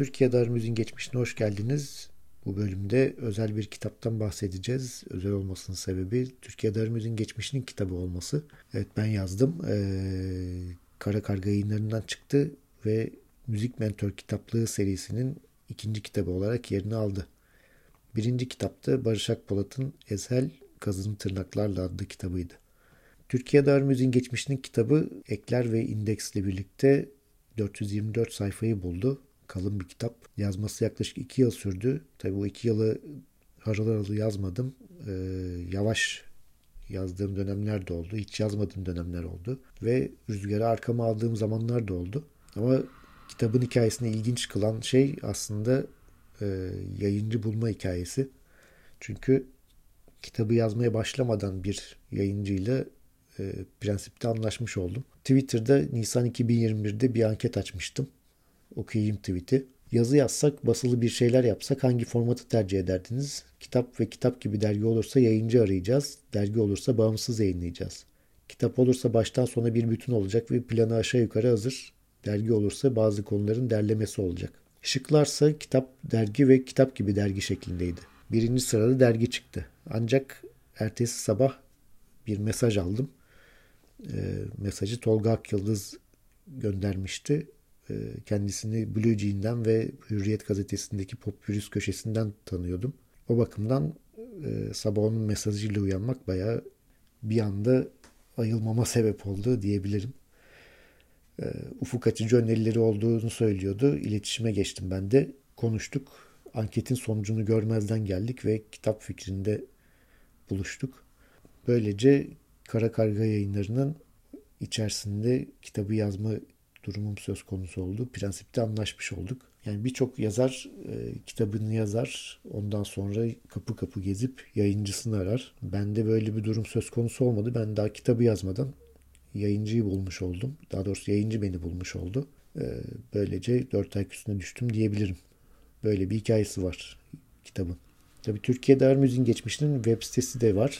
Türkiye Darmüz'ün geçmişine hoş geldiniz. Bu bölümde özel bir kitaptan bahsedeceğiz. Özel olmasının sebebi Türkiye Darmüz'ün geçmişinin kitabı olması. Evet ben yazdım. Ee, Kara Karga yayınlarından çıktı ve Müzik Mentor kitaplığı serisinin ikinci kitabı olarak yerini aldı. Birinci kitapta Barış Akpolat'ın Ezel Kazın Tırnaklarla adlı kitabıydı. Türkiye Darmüz'ün geçmişinin kitabı ekler ve indeksle birlikte 424 sayfayı buldu. Kalın bir kitap. Yazması yaklaşık 2 yıl sürdü. Tabi bu 2 yılı harıl harıl yazmadım. Ee, yavaş yazdığım dönemler de oldu. Hiç yazmadığım dönemler oldu. Ve rüzgarı arkama aldığım zamanlar da oldu. Ama kitabın hikayesini ilginç kılan şey aslında e, yayıncı bulma hikayesi. Çünkü kitabı yazmaya başlamadan bir yayıncıyla e, prensipte anlaşmış oldum. Twitter'da Nisan 2021'de bir anket açmıştım. Okuyayım tweet'i. Yazı yazsak, basılı bir şeyler yapsak hangi formatı tercih ederdiniz? Kitap ve kitap gibi dergi olursa yayıncı arayacağız. Dergi olursa bağımsız yayınlayacağız. Kitap olursa baştan sona bir bütün olacak ve planı aşağı yukarı hazır. Dergi olursa bazı konuların derlemesi olacak. Şıklarsa kitap, dergi ve kitap gibi dergi şeklindeydi. Birinci sırada dergi çıktı. Ancak ertesi sabah bir mesaj aldım. E, mesajı Tolga Akyıldız göndermişti. E, kendisini Blue Jean'den ve Hürriyet gazetesindeki Popülüs köşesinden tanıyordum. O bakımdan e, sabah onun mesajıyla uyanmak bayağı bir anda ayılmama sebep oldu diyebilirim. E, ufuk açıcı önerileri olduğunu söylüyordu. İletişime geçtim ben de. Konuştuk. Anketin sonucunu görmezden geldik ve kitap fikrinde buluştuk. Böylece Kara Karga yayınlarının içerisinde kitabı yazma durumum söz konusu oldu. Prensipte anlaşmış olduk. Yani birçok yazar e, kitabını yazar. Ondan sonra kapı kapı gezip yayıncısını arar. Bende böyle bir durum söz konusu olmadı. Ben daha kitabı yazmadan yayıncıyı bulmuş oldum. Daha doğrusu yayıncı beni bulmuş oldu. E, böylece dört ayak üstüne düştüm diyebilirim. Böyle bir hikayesi var kitabın. Tabii Türkiye'de Armüz'ün geçmişinin web sitesi de var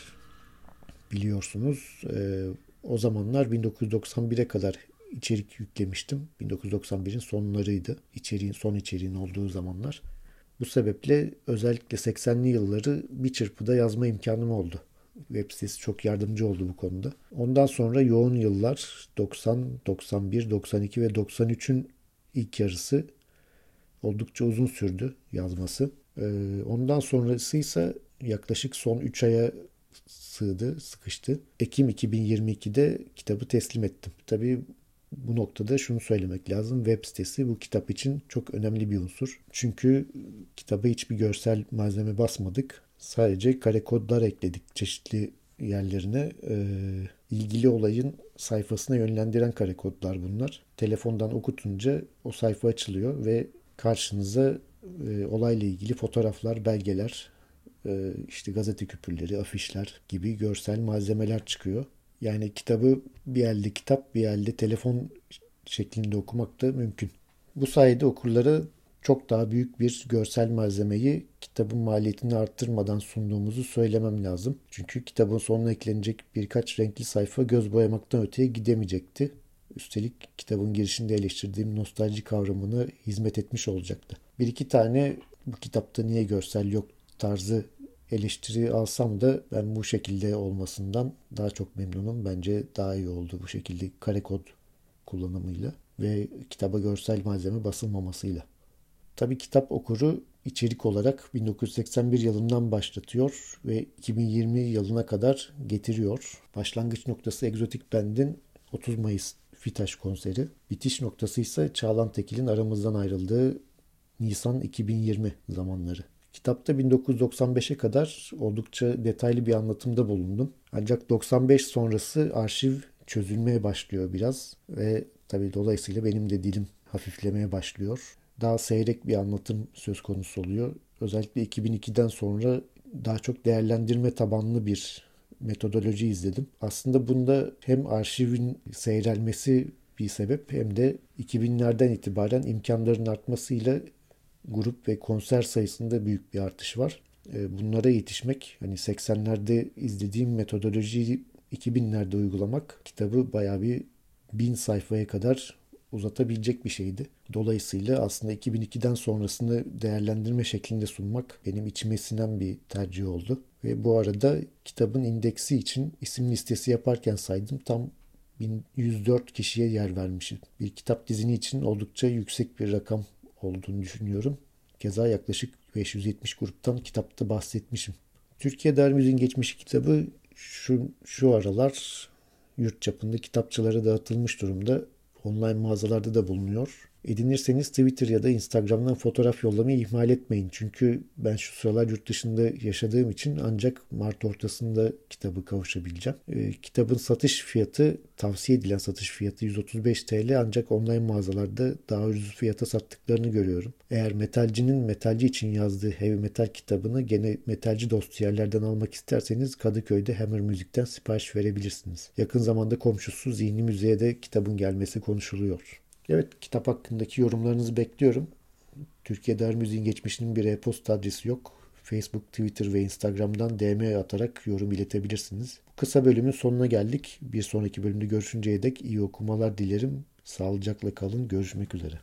biliyorsunuz. E, o zamanlar 1991'e kadar içerik yüklemiştim. 1991'in sonlarıydı. İçeriğin son içeriğin olduğu zamanlar. Bu sebeple özellikle 80'li yılları bir çırpıda yazma imkanım oldu. Web sitesi çok yardımcı oldu bu konuda. Ondan sonra yoğun yıllar 90, 91, 92 ve 93'ün ilk yarısı oldukça uzun sürdü yazması. Ee, ondan sonrası ise yaklaşık son 3 aya sığdı, sıkıştı. Ekim 2022'de kitabı teslim ettim. Tabii bu noktada şunu söylemek lazım. Web sitesi bu kitap için çok önemli bir unsur. Çünkü kitaba hiçbir görsel malzeme basmadık. Sadece kare kodlar ekledik çeşitli yerlerine. Ee, ilgili olayın sayfasına yönlendiren kare kodlar bunlar. Telefondan okutunca o sayfa açılıyor ve karşınıza e, olayla ilgili fotoğraflar, belgeler, e, işte gazete küpürleri, afişler gibi görsel malzemeler çıkıyor. Yani kitabı bir elde kitap, bir elde telefon şeklinde okumak da mümkün. Bu sayede okurlara çok daha büyük bir görsel malzemeyi kitabın maliyetini arttırmadan sunduğumuzu söylemem lazım. Çünkü kitabın sonuna eklenecek birkaç renkli sayfa göz boyamaktan öteye gidemeyecekti. Üstelik kitabın girişinde eleştirdiğim nostalji kavramını hizmet etmiş olacaktı. Bir iki tane bu kitapta niye görsel yok tarzı eleştiri alsam da ben bu şekilde olmasından daha çok memnunum. Bence daha iyi oldu bu şekilde kare kod kullanımıyla ve kitaba görsel malzeme basılmamasıyla. Tabi kitap okuru içerik olarak 1981 yılından başlatıyor ve 2020 yılına kadar getiriyor. Başlangıç noktası Egzotik Band'in 30 Mayıs Fitaş konseri. Bitiş noktası ise Çağlan Tekil'in aramızdan ayrıldığı Nisan 2020 zamanları. Kitapta 1995'e kadar oldukça detaylı bir anlatımda bulundum. Ancak 95 sonrası arşiv çözülmeye başlıyor biraz ve tabii dolayısıyla benim de dilim hafiflemeye başlıyor. Daha seyrek bir anlatım söz konusu oluyor. Özellikle 2002'den sonra daha çok değerlendirme tabanlı bir metodoloji izledim. Aslında bunda hem arşivin seyrelmesi bir sebep hem de 2000'lerden itibaren imkanların artmasıyla grup ve konser sayısında büyük bir artış var. E, bunlara yetişmek, hani 80'lerde izlediğim metodolojiyi 2000'lerde uygulamak kitabı bayağı bir bin sayfaya kadar uzatabilecek bir şeydi. Dolayısıyla aslında 2002'den sonrasını değerlendirme şeklinde sunmak benim içime sinen bir tercih oldu. Ve bu arada kitabın indeksi için isim listesi yaparken saydım tam 1104 kişiye yer vermişim. Bir kitap dizini için oldukça yüksek bir rakam olduğunu düşünüyorum. Keza yaklaşık 570 gruptan kitapta bahsetmişim. Türkiye Dermüz'ün geçmişi kitabı şu, şu aralar yurt çapında kitapçılara dağıtılmış durumda. Online mağazalarda da bulunuyor. Edinirseniz Twitter ya da Instagram'dan fotoğraf yollamayı ihmal etmeyin. Çünkü ben şu sıralar yurt dışında yaşadığım için ancak Mart ortasında kitabı kavuşabileceğim. E, kitabın satış fiyatı, tavsiye edilen satış fiyatı 135 TL ancak online mağazalarda daha ucuz fiyata sattıklarını görüyorum. Eğer metalcinin metalci için yazdığı heavy metal kitabını gene metalci dostu yerlerden almak isterseniz Kadıköy'de Hammer Müzik'ten sipariş verebilirsiniz. Yakın zamanda komşusu Zihni Müze'ye de kitabın gelmesi konuşuluyor. Evet kitap hakkındaki yorumlarınızı bekliyorum. Türkiye'de her müziğin geçmişinin bir e-posta adresi yok. Facebook, Twitter ve Instagram'dan DM atarak yorum iletebilirsiniz. Bu kısa bölümün sonuna geldik. Bir sonraki bölümde görüşünceye dek iyi okumalar dilerim. Sağlıcakla kalın. Görüşmek üzere.